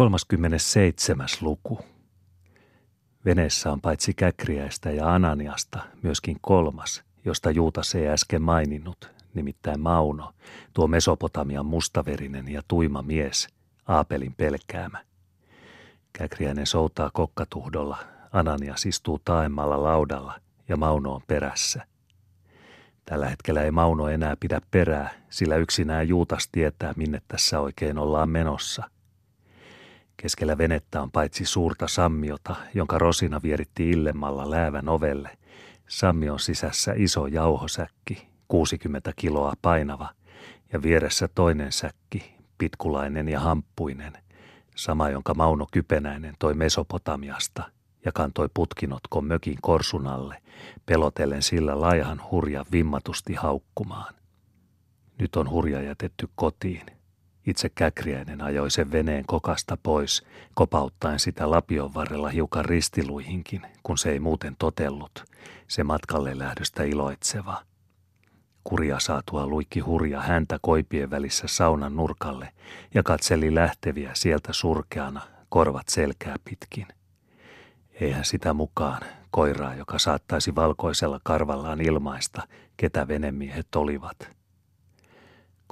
37. luku. Veneessä on paitsi Käkriäistä ja Ananiasta myöskin kolmas, josta Juutas ei äsken maininnut, nimittäin Mauno, tuo Mesopotamian mustaverinen ja tuima mies, Aapelin pelkäämä. Käkriäinen soutaa kokkatuhdolla, Ananias istuu taemmalla laudalla ja Mauno on perässä. Tällä hetkellä ei Mauno enää pidä perää, sillä yksinään Juutas tietää, minne tässä oikein ollaan menossa – Keskellä venettä on paitsi suurta sammiota, jonka Rosina vieritti illemmalla läävän ovelle. Sammion sisässä iso jauhosäkki, 60 kiloa painava, ja vieressä toinen säkki, pitkulainen ja hamppuinen, sama jonka Mauno Kypenäinen toi Mesopotamiasta ja kantoi putkinotkon mökin korsunalle, pelotellen sillä laihan hurja vimmatusti haukkumaan. Nyt on hurja jätetty kotiin – itse Käkriäinen ajoi sen veneen kokasta pois, kopauttaen sitä lapion varrella hiukan ristiluihinkin, kun se ei muuten totellut, se matkalle lähdöstä iloitseva. Kurja saatua luikki hurja häntä koipien välissä saunan nurkalle ja katseli lähteviä sieltä surkeana, korvat selkää pitkin. Eihän sitä mukaan, koiraa, joka saattaisi valkoisella karvallaan ilmaista, ketä venemiehet olivat –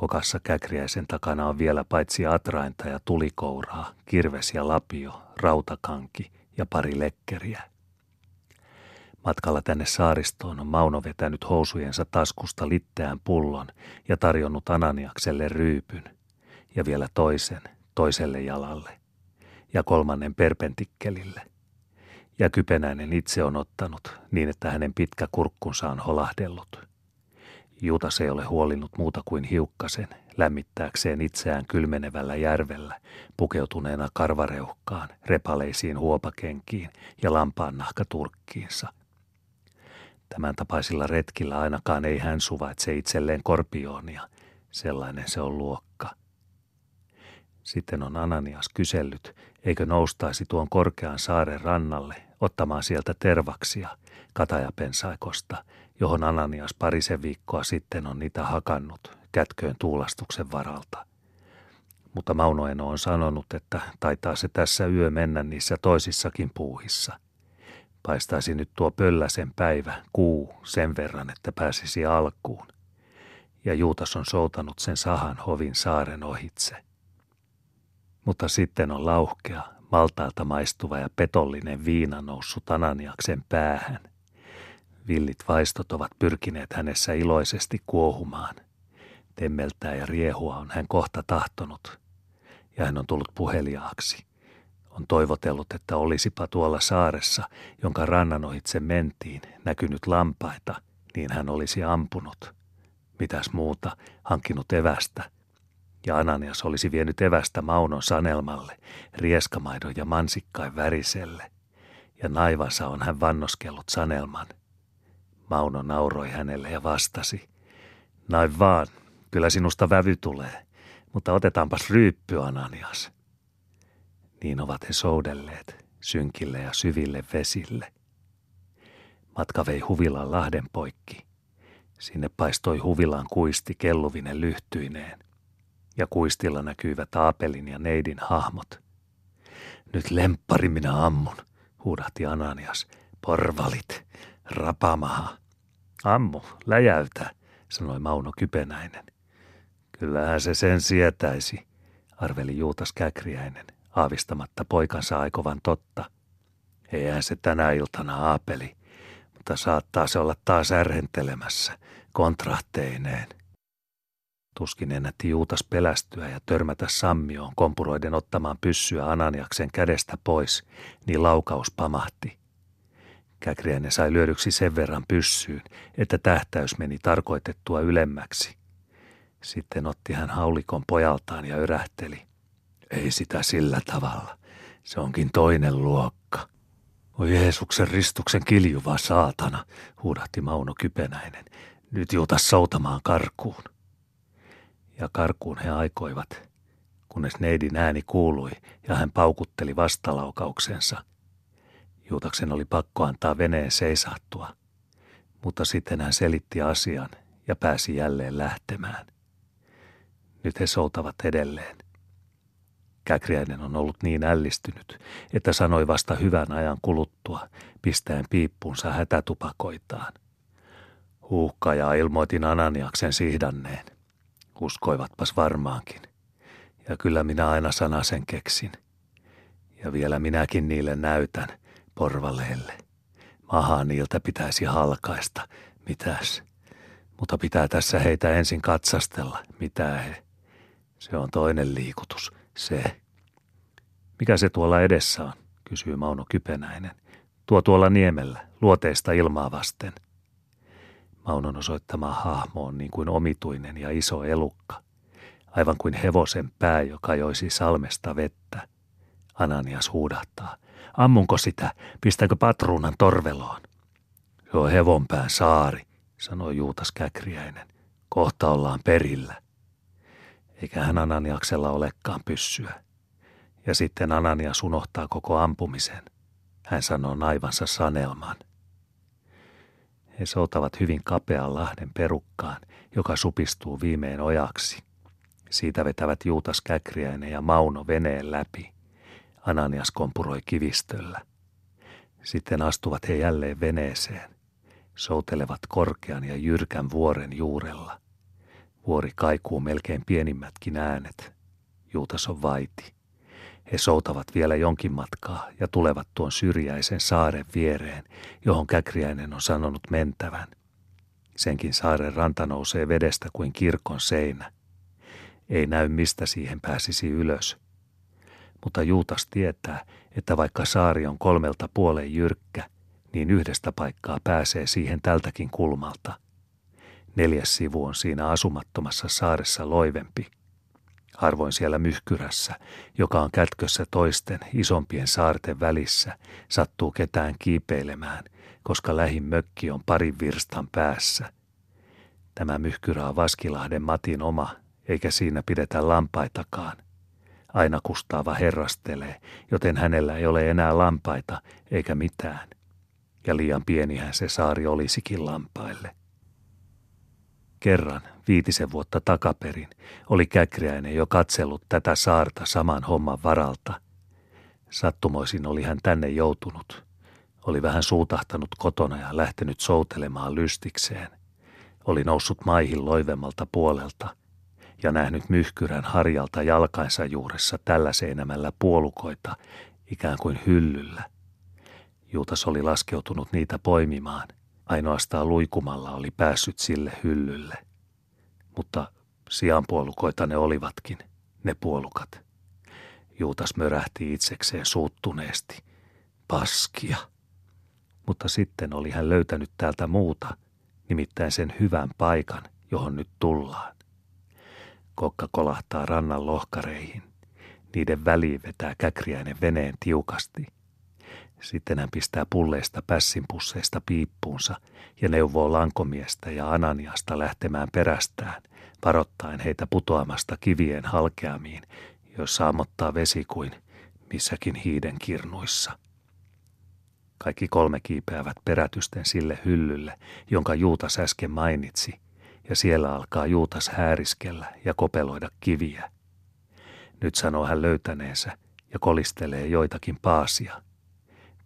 Kokassa käkriäisen takana on vielä paitsi atrainta ja tulikouraa, kirves ja lapio, rautakanki ja pari lekkeriä. Matkalla tänne saaristoon on Mauno vetänyt housujensa taskusta litteään pullon ja tarjonnut Ananiakselle ryypyn. Ja vielä toisen, toiselle jalalle. Ja kolmannen perpentikkelille. Ja kypenäinen itse on ottanut niin, että hänen pitkä kurkkunsa on holahdellut. Juutas ei ole huolinut muuta kuin hiukkasen lämmittääkseen itseään kylmenevällä järvellä, pukeutuneena karvareuhkaan, repaleisiin huopakenkiin ja lampaan nahkaturkkiinsa. Tämän tapaisilla retkillä ainakaan ei hän suvaitse itselleen korpionia, sellainen se on luokka. Sitten on Ananias kysellyt, eikö noustaisi tuon korkean saaren rannalle ottamaan sieltä tervaksia katajapensaikosta johon Ananias parisen viikkoa sitten on niitä hakannut kätköön tuulastuksen varalta. Mutta Maunoeno on sanonut, että taitaa se tässä yö mennä niissä toisissakin puuhissa. Paistaisi nyt tuo pölläsen päivä, kuu, sen verran, että pääsisi alkuun. Ja Juutas on soutanut sen sahan hovin saaren ohitse. Mutta sitten on lauhkea, maltaalta maistuva ja petollinen viina noussut Ananiaksen päähän – Villit vaistot ovat pyrkineet hänessä iloisesti kuohumaan. Temmeltää ja riehua on hän kohta tahtonut, ja hän on tullut puheliaaksi. On toivotellut, että olisipa tuolla saaressa, jonka rannan ohitse mentiin, näkynyt lampaita, niin hän olisi ampunut. Mitäs muuta, hankkinut evästä. Ja Ananias olisi vienyt evästä Maunon sanelmalle, rieskamaidon ja mansikkain väriselle. Ja naivansa on hän vannoskellut sanelman – Mauno nauroi hänelle ja vastasi. Näin vaan, kyllä sinusta vävy tulee, mutta otetaanpas ryyppy, Ananias. Niin ovat he soudelleet synkille ja syville vesille. Matka vei Huvilan lahden poikki. Sinne paistoi Huvilan kuisti kelluvinen lyhtyineen. Ja kuistilla näkyivät Aapelin ja Neidin hahmot. Nyt lemppari minä ammun, huudahti Ananias. Porvalit, rapamaha. Ammu, läjäytä, sanoi Mauno Kypenäinen. Kyllähän se sen sietäisi, arveli Juutas Käkriäinen, aavistamatta poikansa aikovan totta. Eihän se tänä iltana aapeli, mutta saattaa se olla taas ärhentelemässä, kontrahteineen. Tuskin ennätti Juutas pelästyä ja törmätä sammioon kompuroiden ottamaan pyssyä Ananiaksen kädestä pois, niin laukaus pamahti. Käkriäinen sai lyödyksi sen verran pyssyyn, että tähtäys meni tarkoitettua ylemmäksi. Sitten otti hän haulikon pojaltaan ja örähteli. Ei sitä sillä tavalla. Se onkin toinen luokka. Oi Jeesuksen ristuksen kiljuva saatana, huudahti Mauno Kypenäinen. Nyt juuta soutamaan karkuun. Ja karkuun he aikoivat, kunnes neidin ääni kuului ja hän paukutteli vastalaukauksensa – Juutaksen oli pakko antaa veneen seisahtua, mutta sitten hän selitti asian ja pääsi jälleen lähtemään. Nyt he soutavat edelleen. Käkriäinen on ollut niin ällistynyt, että sanoi vasta hyvän ajan kuluttua, pistäen piippunsa hätätupakoitaan. Huuhka ja ilmoitin Ananiaksen sihdanneen. Uskoivatpas varmaankin. Ja kyllä minä aina sanasen keksin. Ja vielä minäkin niille näytän, porvaleille. Mahaa niiltä pitäisi halkaista. Mitäs? Mutta pitää tässä heitä ensin katsastella. Mitä he? Se on toinen liikutus. Se. Mikä se tuolla edessä on? kysyy Mauno Kypenäinen. Tuo tuolla niemellä, luoteista ilmaa vasten. Maunon osoittama hahmo on niin kuin omituinen ja iso elukka. Aivan kuin hevosen pää, joka joisi salmesta vettä. Ananias huudahtaa. Ammunko sitä? Pistäkö patruunan torveloon? Se on hevonpään saari, sanoi Juutas Käkriäinen. Kohta ollaan perillä eikä hän Ananiaksella olekaan pyssyä. Ja sitten Ananias unohtaa koko ampumisen. Hän sanoo naivansa sanelman. He soutavat hyvin kapean lahden perukkaan, joka supistuu viimein ojaksi. Siitä vetävät Juutas Käkriäinen ja Mauno veneen läpi. Ananias kompuroi kivistöllä. Sitten astuvat he jälleen veneeseen. Soutelevat korkean ja jyrkän vuoren juurella – Vuori kaikuu melkein pienimmätkin äänet. Juutas on vaiti. He soutavat vielä jonkin matkaa ja tulevat tuon syrjäisen saaren viereen, johon Käkriäinen on sanonut mentävän. Senkin saaren ranta nousee vedestä kuin kirkon seinä. Ei näy mistä siihen pääsisi ylös. Mutta Juutas tietää, että vaikka saari on kolmelta puolen jyrkkä, niin yhdestä paikkaa pääsee siihen tältäkin kulmalta – Neljäs sivu on siinä asumattomassa saaressa loivempi. Harvoin siellä myhkyrässä, joka on kätkössä toisten isompien saarten välissä, sattuu ketään kiipeilemään, koska lähin mökki on parin virstan päässä. Tämä myhkyrä on Vaskilahden Matin oma, eikä siinä pidetä lampaitakaan. Aina kustaava herrastelee, joten hänellä ei ole enää lampaita eikä mitään. Ja liian pienihän se saari olisikin lampaille. Kerran, viitisen vuotta takaperin, oli Käkriäinen jo katsellut tätä saarta saman homman varalta. Sattumoisin oli hän tänne joutunut. Oli vähän suutahtanut kotona ja lähtenyt soutelemaan lystikseen. Oli noussut maihin loivemmalta puolelta ja nähnyt myhkyrän harjalta jalkainsa juuressa tällä seinämällä puolukoita, ikään kuin hyllyllä. Juutas oli laskeutunut niitä poimimaan Ainoastaan luikumalla oli päässyt sille hyllylle. Mutta sianpuolukoita ne olivatkin, ne puolukat. Juutas mörähti itsekseen suuttuneesti. Paskia. Mutta sitten oli hän löytänyt täältä muuta, nimittäin sen hyvän paikan, johon nyt tullaan. Kokka kolahtaa rannan lohkareihin. Niiden väliin vetää käkriäinen veneen tiukasti – sitten hän pistää pulleista pässinpusseista piippuunsa ja neuvoo lankomiestä ja Ananiasta lähtemään perästään, varottaen heitä putoamasta kivien halkeamiin, joissa ammottaa vesi kuin missäkin hiiden kirnuissa. Kaikki kolme kiipeävät perätysten sille hyllylle, jonka Juutas äsken mainitsi, ja siellä alkaa Juutas hääriskellä ja kopeloida kiviä. Nyt sanoo hän löytäneensä ja kolistelee joitakin paasia –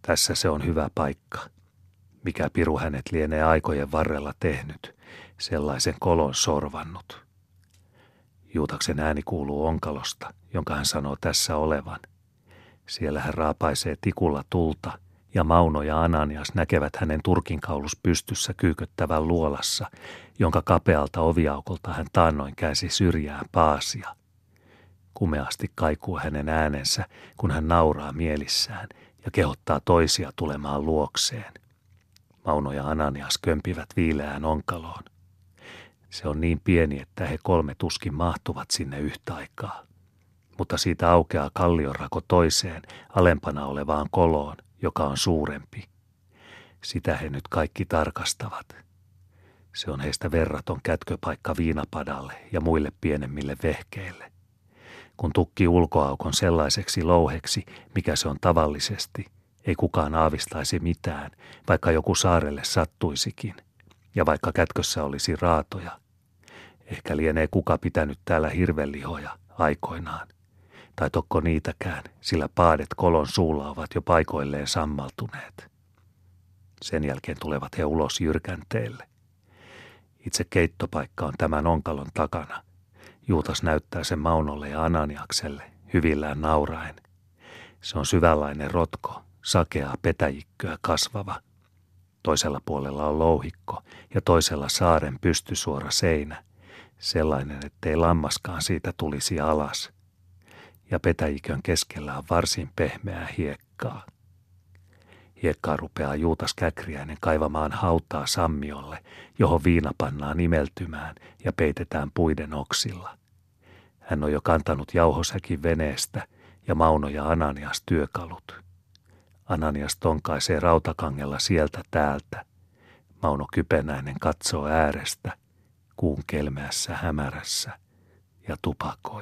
tässä se on hyvä paikka. Mikä piru hänet lienee aikojen varrella tehnyt, sellaisen kolon sorvannut. Juutaksen ääni kuuluu onkalosta, jonka hän sanoo tässä olevan. Siellä hän raapaisee tikulla tulta, ja Mauno ja Ananias näkevät hänen turkinkaulus pystyssä kyyköttävän luolassa, jonka kapealta oviaukolta hän taannoin käsi syrjään paasia. Kumeasti kaikuu hänen äänensä, kun hän nauraa mielissään – ja kehottaa toisia tulemaan luokseen. Mauno ja Ananias kömpivät viileään onkaloon. Se on niin pieni, että he kolme tuskin mahtuvat sinne yhtä aikaa. Mutta siitä aukeaa kallionrako toiseen, alempana olevaan koloon, joka on suurempi. Sitä he nyt kaikki tarkastavat. Se on heistä verraton kätköpaikka viinapadalle ja muille pienemmille vehkeille kun tukki ulkoaukon sellaiseksi louheksi, mikä se on tavallisesti, ei kukaan aavistaisi mitään, vaikka joku saarelle sattuisikin, ja vaikka kätkössä olisi raatoja. Ehkä lienee kuka pitänyt täällä hirvelihoja aikoinaan. Tai tokko niitäkään, sillä paadet kolon suulla ovat jo paikoilleen sammaltuneet. Sen jälkeen tulevat he ulos jyrkänteelle. Itse keittopaikka on tämän onkalon takana. Juutas näyttää sen Maunolle ja Ananiakselle, hyvillään nauraen. Se on syvänlainen rotko, sakeaa petäjikköä kasvava. Toisella puolella on louhikko ja toisella saaren pystysuora seinä, sellainen, ettei lammaskaan siitä tulisi alas. Ja petäjikön keskellä on varsin pehmeää hiekkaa. Hiekkaa rupeaa Juutas Käkriäinen kaivamaan hautaa sammiolle, johon viina pannaan imeltymään ja peitetään puiden oksilla. Hän on jo kantanut jauhosäkin veneestä ja Mauno ja Ananias työkalut. Ananias tonkaisee rautakangella sieltä täältä. Mauno Kypenäinen katsoo äärestä, kuun kelmeässä hämärässä ja tupakoi.